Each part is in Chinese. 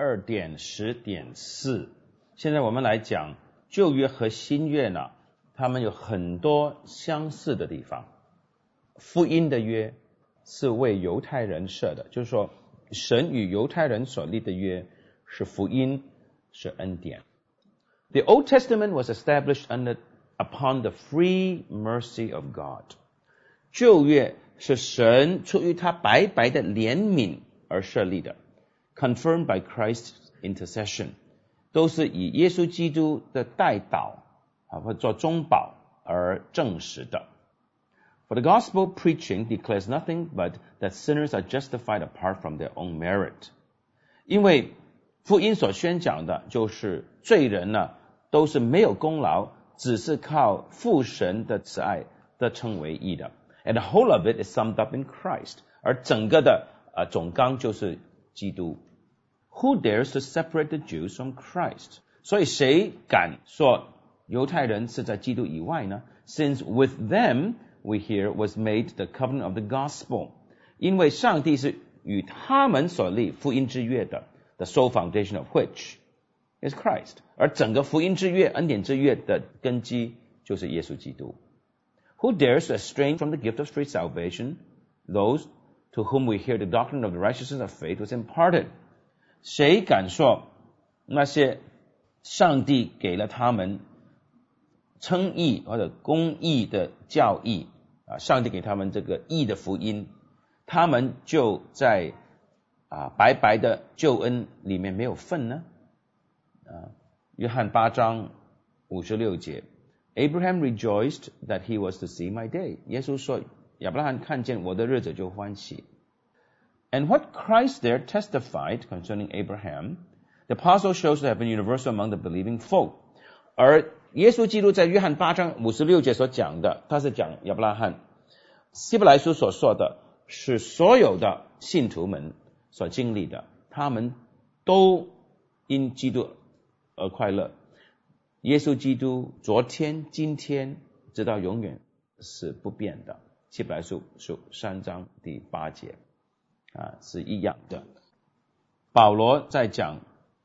二点十点四。现在我们来讲旧约和新约呢，他们有很多相似的地方。福音的约是为犹太人设的，就是说神与犹太人所立的约是福音，是恩典。The Old Testament was established under upon the free mercy of God。旧约是神出于他白白的怜悯而设立的 ，confirmed by Christ's intercession，都是以耶稣基督的代祷啊或做中保而证实的。For the gospel preaching declares nothing but that sinners are justified apart from their own merit。因为福音所宣讲的就是罪人呢都是没有功劳，只是靠父神的慈爱得称为义的。and the whole of it is summed up in Christ，而整个的啊总纲就是基督。 Who dares to separate the Jews from Christ？所以谁敢说犹太人是在基督以外呢？Since with them we hear was made the covenant of the gospel，因为上帝是与他们所立福音之约的，the sole foundation of which is Christ，而整个福音之约、恩典之约的根基就是耶稣基督。who dares to estrange from the gift of free salvation those to whom we hear the doctrine of the righteousness of faith was imparted？ 谁敢说那些上帝给了他们称义或者公义的教义啊，上帝给他们这个义的福音，他们就在啊白白的救恩里面没有份呢？啊，约翰八章五十六节。Abraham rejoiced that he was to see my day. 耶稣说，亚伯拉罕看见我的日子就欢喜。And what Christ there testified concerning Abraham, the apostle shows to have been universal among the believing folk. 而耶稣基督在约翰八章五十六节所讲的，他是讲亚伯拉罕。希伯来书所说的是所有的信徒们所经历的，他们都因基督而快乐。耶稣基督昨天、今天直到永远是不变的。希伯来书书三章第八节啊是一样的。保罗在讲，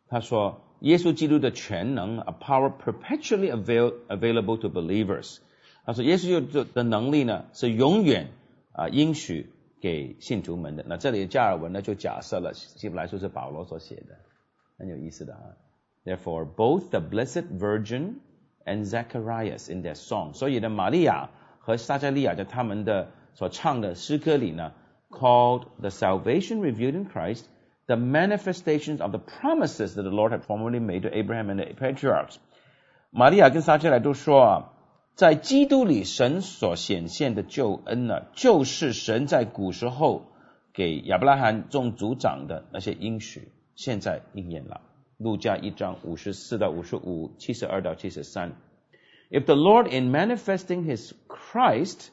他说耶稣基督的全能，a power perpetually avail available to believers。他说耶稣基督的能力呢是永远啊应许给信徒们的。那这里加尔文呢就假设了希伯来说是保罗所写的，很有意思的啊。Therefore, both the Blessed Virgin and Zacharias in their song，所以呢，玛利亚和撒加利亚在他们的所唱的诗歌里呢 ，called the salvation revealed in Christ the manifestations of the promises that the Lord had formerly made to Abraham and the patriarchs。玛利亚跟撒加利亚都说啊，在基督里神所显现的救恩呢，就是神在古时候给亚伯拉罕众族长的那些应许，现在应验了。路加一章五十四到五十五，七十二到七十三。If the Lord in manifesting His Christ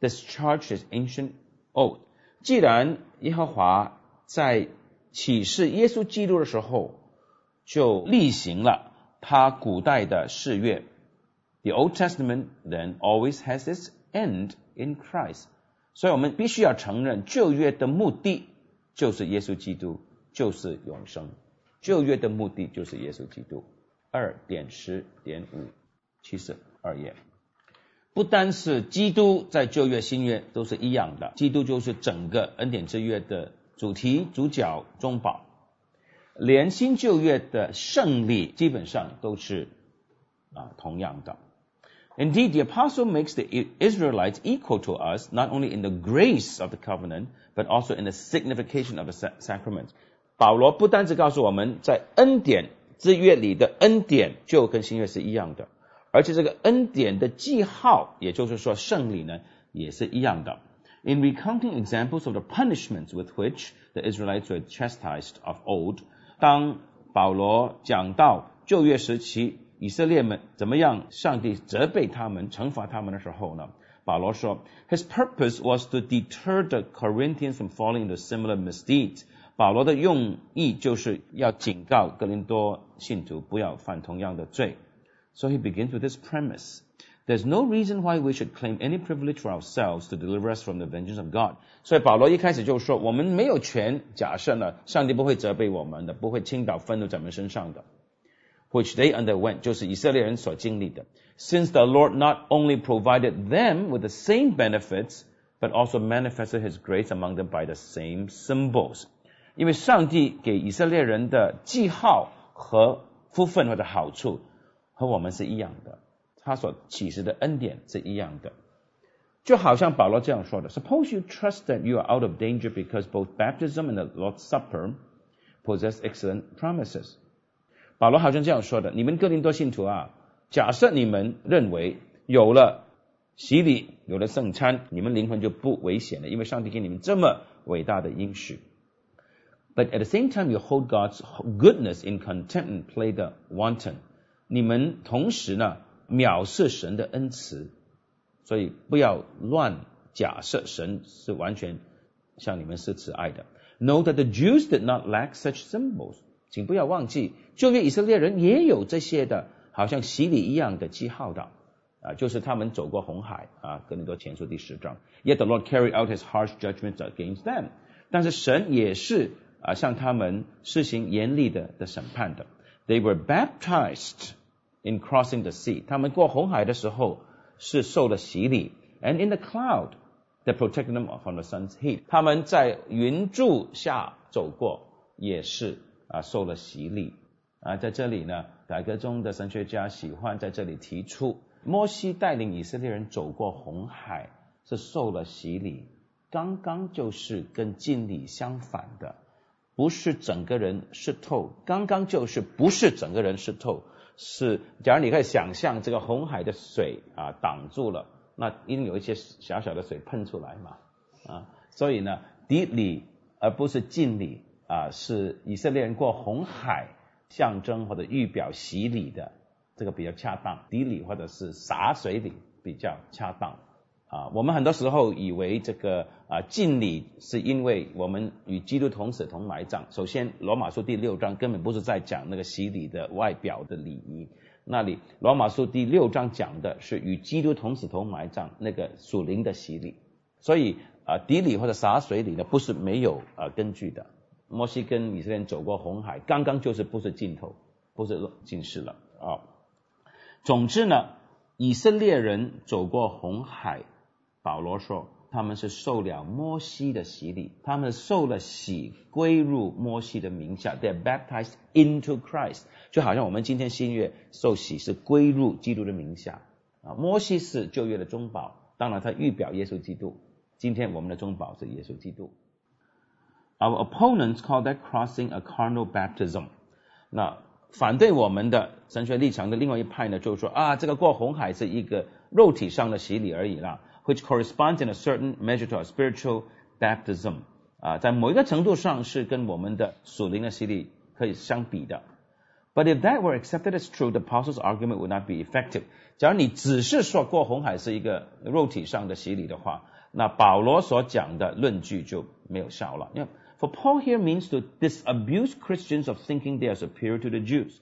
discharged His ancient oath， 既然耶和华在启示耶稣基督的时候就例行了他古代的誓约，The Old Testament then always has its end in Christ。所以我们必须要承认旧约的目的就是耶稣基督，就是永生。旧约的目的就是耶稣基督。二点十点五七十二页，不单是基督在旧约、新约都是一样的，基督就是整个恩典之约的主题、主角、中保，连新旧约的胜利基本上都是啊同样的。Indeed, the apostle makes the Israelites equal to us not only in the grace of the covenant, but also in the signification of the sacrament. 保罗不单只告诉我们在恩典之约里的恩典就跟新约是一样的，而且这个恩典的记号，也就是说圣礼呢，也是一样的。In recounting examples of the punishments with which the Israelites were chastised of old，当保罗讲到旧约时期以色列们怎么样，上帝责备他们、惩罚他们的时候呢，保罗说，His purpose was to deter the Corinthians from falling into similar misdeeds。保罗的用意就是要警告格林多信徒不要犯同样的罪。So he begins with this premise There's no reason why we should claim any privilege for ourselves to deliver us from the vengeance of God。所以保罗一开始就说，我们没有权假设呢，上帝不会责备我们的，不会倾倒愤怒在我们身上的。Which they underwent，就是以色列人所经历的。Since the Lord not only provided them with the same benefits, but also manifested His grace among them by the same symbols。因为上帝给以色列人的记号和福分或者好处 和我们是一样的。他所启示的恩典是一样的，就好像保罗这样说的：Suppose you trust that you are out of danger because both baptism and the Lord's Supper possess excellent promises。保罗好像这样说的：你们哥林多信徒啊，假设你们认为有了洗礼，有了圣餐，你们灵魂就不危险了，因为上帝给你们这么伟大的应许。But at the same time, you hold God's goodness in contempt and play the wanton。 你们同时呢？藐视神的恩慈，所以不要乱假设神是完全向你们是慈爱的。Know that the Jews did not lack such symbols，请不要忘记，就连以色列人也有这些的，好像洗礼一样的记号的啊，就是他们走过红海啊，哥林多前书第十章。Yet the Lord carried out His harsh judgments against them，但是神也是啊向他们施行严厉的的审判的。They were baptized。 in crossing the sea，他们过红海的时候是受了洗礼，and in the cloud that protected them from the sun's heat，他们在云柱下走过也是啊受了洗礼。啊，在这里呢，改革中的神学家喜欢在这里提出，摩西带领以色列人走过红海是受了洗礼，刚刚就是跟敬礼相反的，不是整个人湿透，刚刚就是不是整个人湿透。是，假如你可以想象这个红海的水啊挡住了，那一定有一些小小的水喷出来嘛，啊，所以呢，底里而不是敬礼啊，是以色列人过红海象征或者预表洗礼的这个比较恰当，底里或者是洒水礼比较恰当。啊，我们很多时候以为这个啊敬礼是因为我们与基督同死同埋葬。首先，罗马书第六章根本不是在讲那个洗礼的外表的礼仪，那里罗马书第六章讲的是与基督同死同埋葬那个属灵的洗礼。所以啊，底礼或者洒水礼呢，不是没有啊根据的。摩西跟以色列人走过红海，刚刚就是不是尽头，不是尽世了啊。总之呢，以色列人走过红海。保罗说，他们是受了摩西的洗礼，他们受了洗，归入摩西的名下。They're baptized into Christ，就好像我们今天新约受洗是归入基督的名下啊。摩西是旧约的中保，当然他预表耶稣基督。今天我们的中保是耶稣基督。Our opponents call that crossing a carnal baptism。那反对我们的神学立场的另外一派呢，就是说啊，这个过红海是一个肉体上的洗礼而已啦。which corresponds in a certain measure to our spiritual baptism 啊，在某一个程度上是跟我们的属灵的洗礼可以相比的。But if that were accepted as true, the apostle's argument would not be effective. 假如你只是说过红海是一个肉体上的洗礼的话，那保罗所讲的论据就没有效了。因为 For Paul here means to disabuse Christians of thinking they are superior to the Jews.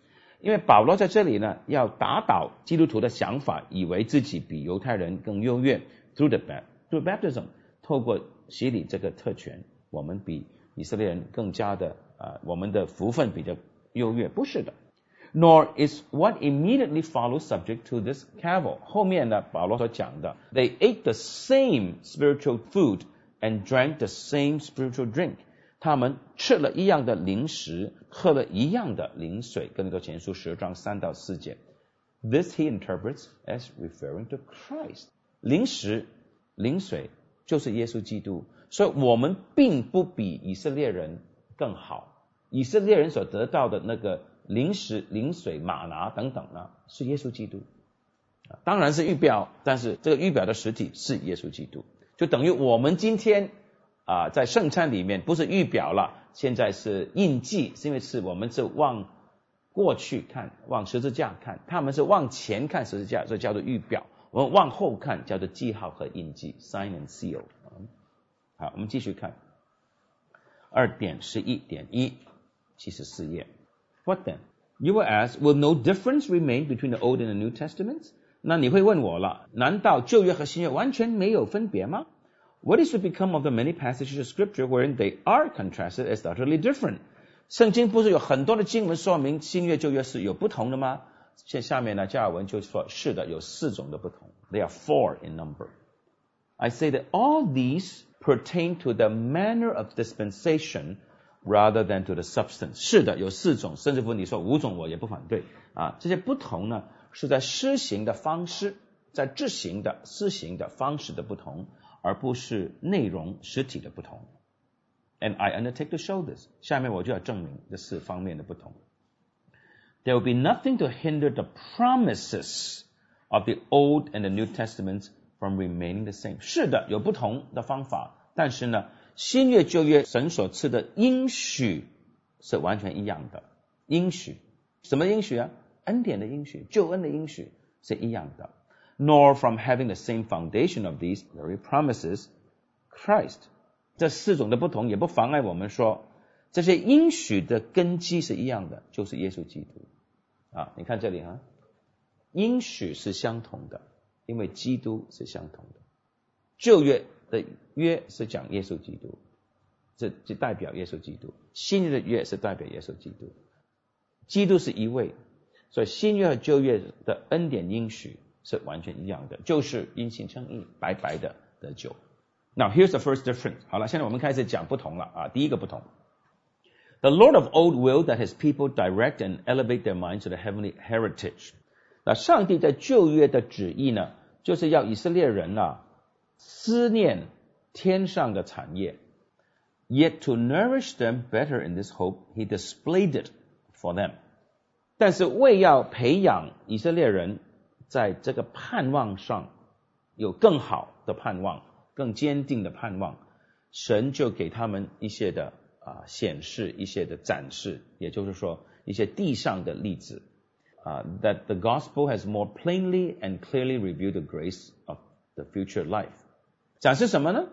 因为保罗在这里呢，要打倒基督徒的想法，以为自己比犹太人更优越。 through the through baptism，透过洗礼这个特权，我们比以色列人更加的啊，我们的福分比较优越，不是的。Nor is what immediately follows subject to this cavil。后面呢，保罗所讲的，they ate the same spiritual food and drank the same spiritual drink。他们吃了一样的零食，喝了一样的灵水。跟那个前书十章三到四节。This he interprets as referring to Christ。 灵食、灵水就是耶稣基督，所以我们并不比以色列人更好。以色列人所得到的那个灵食、灵水、马拿等等呢，是耶稣基督，当然是预表，但是这个预表的实体是耶稣基督，就等于我们今天啊在圣餐里面不是预表了，现在是印记，是因为是我们是往过去看，往十字架看，他们是往前看十字架，所以叫做预表。我们往后看，叫做记号和印记 （sign and seal）。好，我们继续看二点十一点一，七十四页。What then? You will ask, will no difference remain between the Old and the New Testaments? 那你会问我了，难道旧约和新约完全没有分别吗？What is to become of the many passages of scripture wherein they are contrasted as utterly different？圣经不是有很多的经文说明新约旧约是有不同的吗？现下面呢，加尔文就说，是的，有四种的不同。They are four in number. I say that all these pertain to the manner of dispensation rather than to the substance. 是的，有四种，甚至乎你说五种，我也不反对啊。这些不同呢，是在施行的方式，在执行的施行的方式的不同，而不是内容实体的不同。And I undertake to show this. 下面我就要证明这四方面的不同。there will be nothing to hinder the promises of the Old and the New Testaments from remaining the same。是的，有不同的方法，但是呢，新约旧约神所赐的应许是完全一样的。应许，什么应许啊？恩典的应许，救恩的应许是一样的。Nor from having the same foundation of these very promises, Christ。这四种的不同，也不妨碍我们说，这些应许的根基是一样的，就是耶稣基督。 啊，你看这里啊，应许是相同的，因为基督是相同的。旧约的约是讲耶稣基督，这就代表耶稣基督；新约的约是代表耶稣基督。基督是一位，所以新约和旧约的恩典应许是完全一样的，就是因信称义，白白的得救。Now here's the first difference。好了，现在我们开始讲不同了啊，第一个不同。The Lord of old will that his people direct and elevate their minds to the heavenly heritage。那上帝在旧约的旨意呢，就是要以色列人啊思念天上的产业。Yet to nourish them better in this hope, he displayed it for them。但是为要培养以色列人在这个盼望上有更好的盼望、更坚定的盼望，神就给他们一些的啊，显示一些的展示，也就是说一些地上的例子啊，that the gospel has more plainly and clearly revealed the grace of the future life。展示什么呢？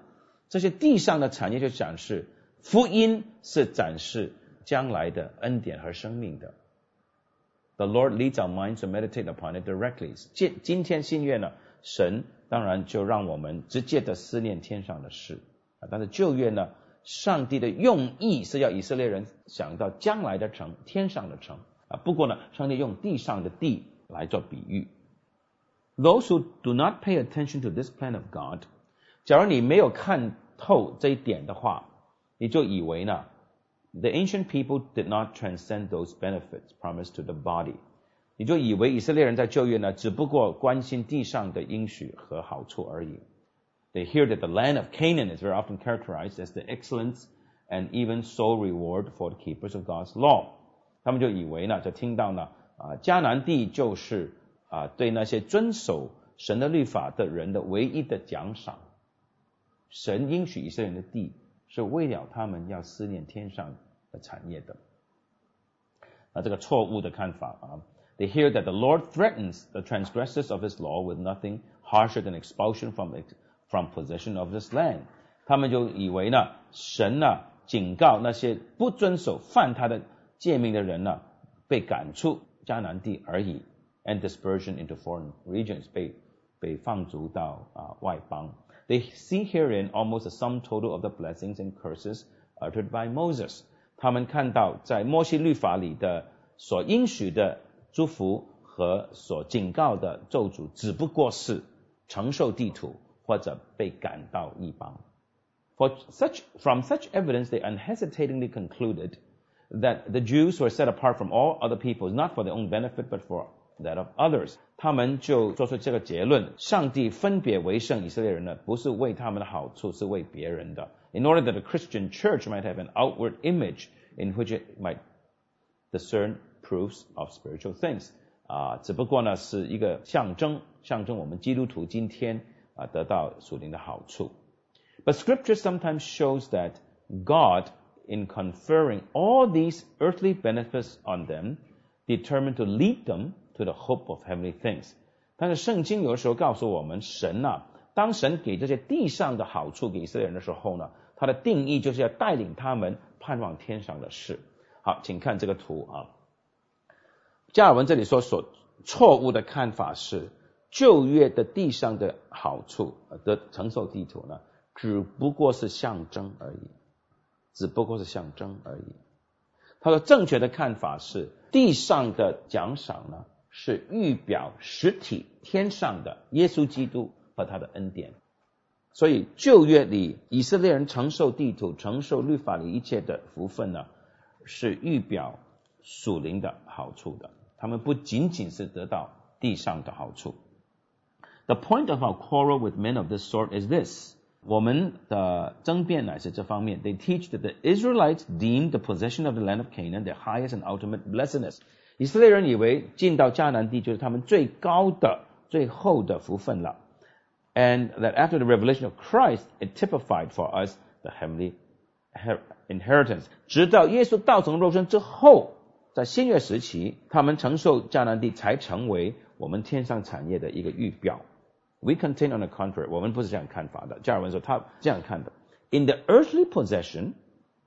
这些地上的产业就展示福音是展示将来的恩典和生命的。The Lord leads our minds to meditate upon it directly。今今天新月呢，神当然就让我们直接的思念天上的事啊，但是旧月呢？上帝的用意是要以色列人想到将来的城，天上的城啊。不过呢，上帝用地上的地来做比喻。Those who do not pay attention to this plan of God，假如你没有看透这一点的话，你就以为呢，the ancient people did not transcend those benefits promised to the body，你就以为以色列人在旧约呢，只不过关心地上的应许和好处而已。They hear that the land of Canaan is very often characterized as the excellence and even sole reward for the keepers of God's law。他们就以为呢，就听到呢，啊，迦南地就是啊，对那些遵守神的律法的人的唯一的奖赏。神应许以色列人的地，是为了他们要思念天上的产业的。啊，这个错误的看法啊，They hear that the Lord threatens the transgressors of His law with nothing harsher than expulsion from it from possession of this land，他们就以为呢，神呢警告那些不遵守、犯他的诫命的人呢，被赶出迦南地而已，and dispersion into foreign regions，被被放逐到啊外邦。They see herein almost the sum total of the blessings and curses uttered by Moses。他们看到在摩西律法里的所应许的祝福和所警告的咒诅，只不过是承受地图。 或者被赶到异邦。For such, from such evidence, they unhesitatingly concluded that the Jews were set apart from all other peoples, not for their own benefit, but for that of others. 他们就做出这个结论：上帝分别为圣以色列人呢，不是为他们的好处，是为别人的。In order that the Christian church might have an outward image in which it might discern proofs of spiritual things. 啊，只不过呢是一个象征，象征我们基督徒今天。 啊得到属灵的好处。But Scripture sometimes shows that God, in conferring all these earthly benefits on them, determined to lead them to the hope of heavenly things. 但是圣经有的时候告诉我们，神呐、当神给这些地上的好处给以色列人的时候呢，他的定义就是要带领他们盼望天上的事。好，请看这个图啊。加尔文这里说所错误的看法是，旧约的地上的好处的承受地土呢，只不过是象征而已，只不过是象征而已。他说，正确的看法是，地上的奖赏呢，是预表实体天上的耶稣基督和他的恩典。所以旧约里以色列人承受地土、承受律法里一切的福分呢，是预表属灵的好处的。他们不仅仅是得到地上的好处。The point of our quarrel with men of this sort is this. 我们的争辩乃是这方面。They teach that the Israelites deemed the possession of the land of Canaan their highest and ultimate blessedness。以色列人以为进到迦南地就是他们最高的、最后的福分了。And that after the revelation of Christ, it typified for us the heavenly inheritance。直到耶稣道成肉身之后，在新约时期，他们承受迦南地才成为我们天上产业的一个预表。 We contain on the contrary，我们不是这样看法的。加尔文说他这样看的。In the earthly possession，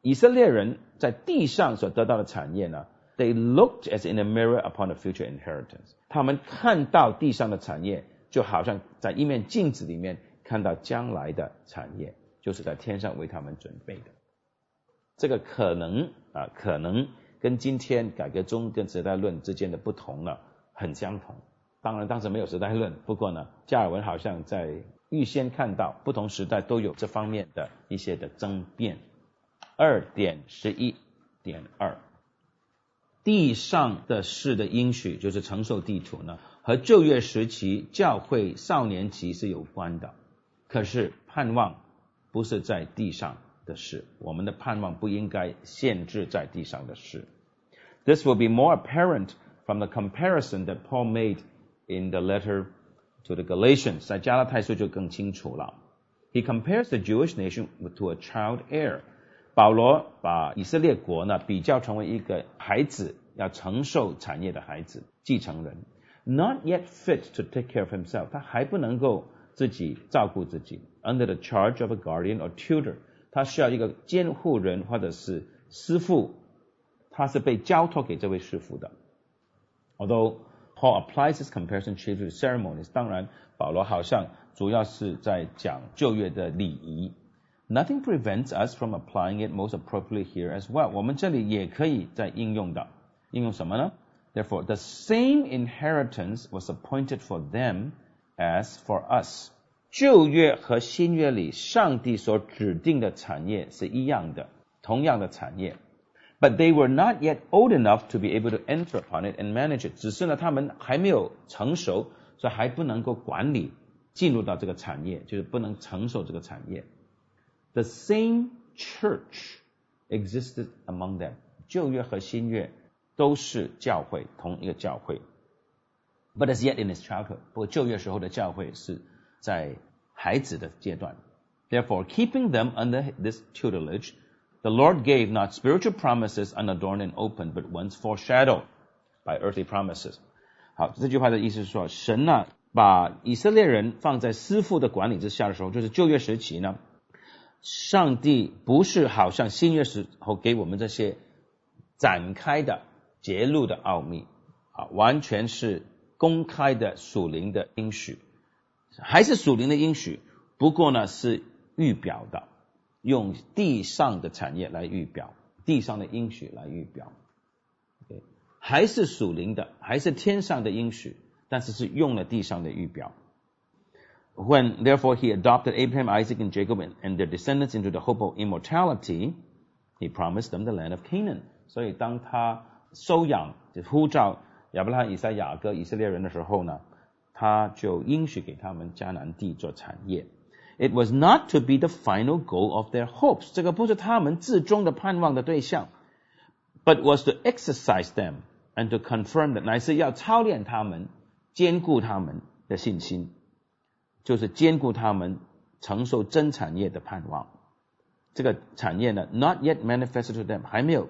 以色列人在地上所得到的产业呢，they looked as in a mirror upon a future inheritance。他们看到地上的产业，就好像在一面镜子里面看到将来的产业，就是在天上为他们准备的。这个可能啊，可能跟今天改革中跟时代论之间的不同呢，很相同。当然，当时没有时代论。不过呢，加尔文好像在预先看到不同时代都有这方面的一些的争辩。二点十一点二，地上的事的应许就是承受地图呢，和旧约时期教会少年期是有关的。可是盼望不是在地上的事，我们的盼望不应该限制在地上的事。This will be more apparent from the comparison that Paul made. in the letter to the Galatians，在加拉太书就更清楚了。He compares the Jewish nation to a child heir。保罗把以色列国呢比较成为一个孩子要承受产业的孩子，继承人，not yet fit to take care of himself，他还不能够自己照顾自己，under the charge of a guardian or tutor，他需要一个监护人或者是师傅，他是被交托给这位师傅的。Although Paul applies this comparison chiefly to ceremonies。当然，保罗好像主要是在讲旧约的礼仪。Nothing prevents us from applying it most appropriately here as well。我们这里也可以在应用的，应用什么呢？Therefore, the same inheritance was appointed for them as for us。旧约和新约里，上帝所指定的产业是一样的，同样的产业。 But they were not yet old enough to be able to enter upon it and manage it。只是呢，他们还没有成熟，所以还不能够管理进入到这个产业，就是不能承受这个产业。The same church existed among them。旧约和新约都是教会，同一个教会。But as yet in its childhood，不过旧约时候的教会是在孩子的阶段。Therefore, keeping them under this tutelage The Lord gave not spiritual promises unadorned and open, but ones foreshadowed by earthly promises. 好，这句话的意思是说，神呢、把以色列人放在师傅的管理之下的时候，就是旧约时期呢，上帝不是好像新约时候给我们这些展开的、揭露的奥秘，啊，完全是公开的属灵的应许，还是属灵的应许，不过呢是预表的。用地上的产业来预表，地上的应许来预表，还是属灵的，还是天上的应许，但是是用了地上的预表。When therefore he adopted Abraham, Isaac, and Jacob and their descendants into the hope of immortality, he promised them the land of Canaan. 所以当他收养、就呼召亚伯拉罕、以撒、雅各以色列人的时候呢，他就应许给他们迦南地做产业。It was not to be the final goal of their hopes. 这个不是他们至终的盼望的对象，but was to exercise them and to confirm that 乃是要操练他们，兼顾他们的信心，就是兼顾他们承受真产业的盼望。这个产业呢，not yet manifested to them，还没有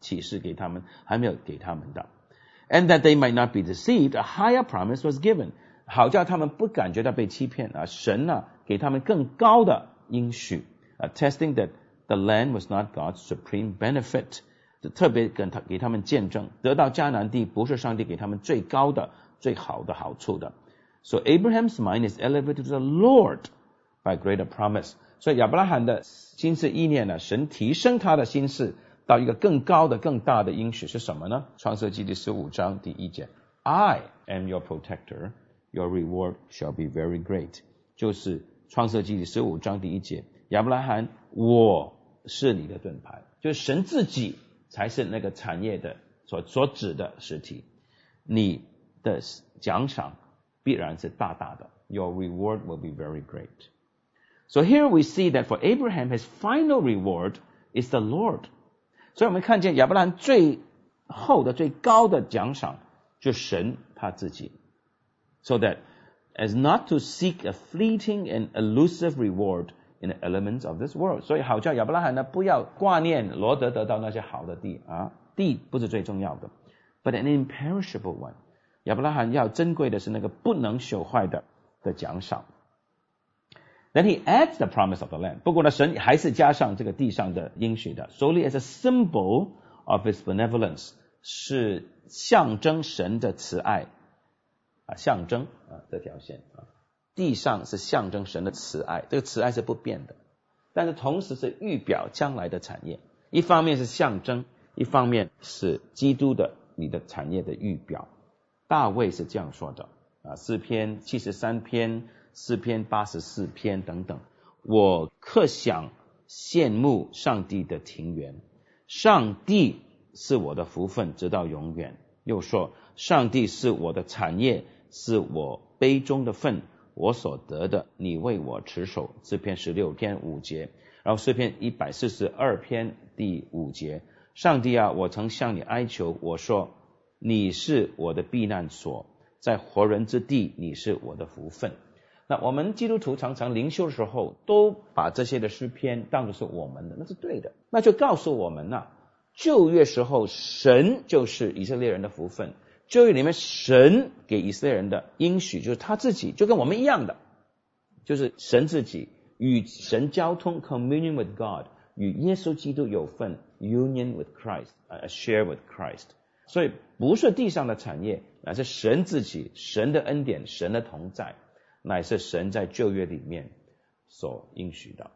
启示给他们，还没有给他们的。And that they might not be deceived, a higher promise was given. 好叫他们不感觉到被欺骗啊！神呢 给他们更高的应许啊，testing that the land was not God's supreme benefit，特别跟他给他们见证，得到迦南地不是上帝给他们最高的、最好的好处的。 So Abraham's mind is elevated to the Lord by greater promise. 所以亚伯拉罕的心思意念呢，神提升他的心思到一个更高的、更大的应许是什么呢？创世纪第十五章第一节：I am your protector, your reward shall be very great。就是 创世纪第十五章第一节，亚伯拉罕，我是你的盾牌，就是神自己才是那个产业的所所指的实体，你的奖赏必然是大大的。Your reward will be very great. So here we see that for Abraham, his final reward is the Lord. 所以我们看见亚伯拉罕最后的最高的奖赏，就神他自己。So that as not to seek a fleeting and elusive reward in the elements of this world。所以好叫亚伯拉罕呢，不要挂念罗德得到那些好的地啊，地不是最重要的，but an imperishable one。亚伯拉罕要珍贵的是那个不能朽坏的的奖赏。Then he adds the promise of the land。不过呢，神还是加上这个地上的应许的，solely as a symbol of his benevolence，是象征神的慈爱 啊，象征啊这条线啊，地上是象征神的慈爱，这个慈爱是不变的，但是同时是预表将来的产业，一方面是象征，一方面是基督的你的产业的预表。大卫是这样说的啊，诗篇七十三篇。四篇八十四篇等等，我刻想羡慕上帝的庭园，上帝是我的福分，直到永远。又说，上帝是我的产业，是我杯中的份，我所得的，你为我持守。这篇十六篇五节，然后诗篇一百四十二篇第五节，上帝啊，我曾向你哀求，我说你是我的避难所，在活人之地，你是我的福分。那我们基督徒常常灵修的时候，都把这些的诗篇当作是我们的，那是对的。那就告诉我们呐，旧约时候神就是以色列人的福分，旧约里面神给以色列人的应许就是他自己，就跟我们一样的，就是神自己与神交通 （communion with God），与耶稣基督有份 （union with Christ），a share with Christ。所以不是地上的产业，乃是神自己、神的恩典、神的同在。乃是神在旧约里面所应许的。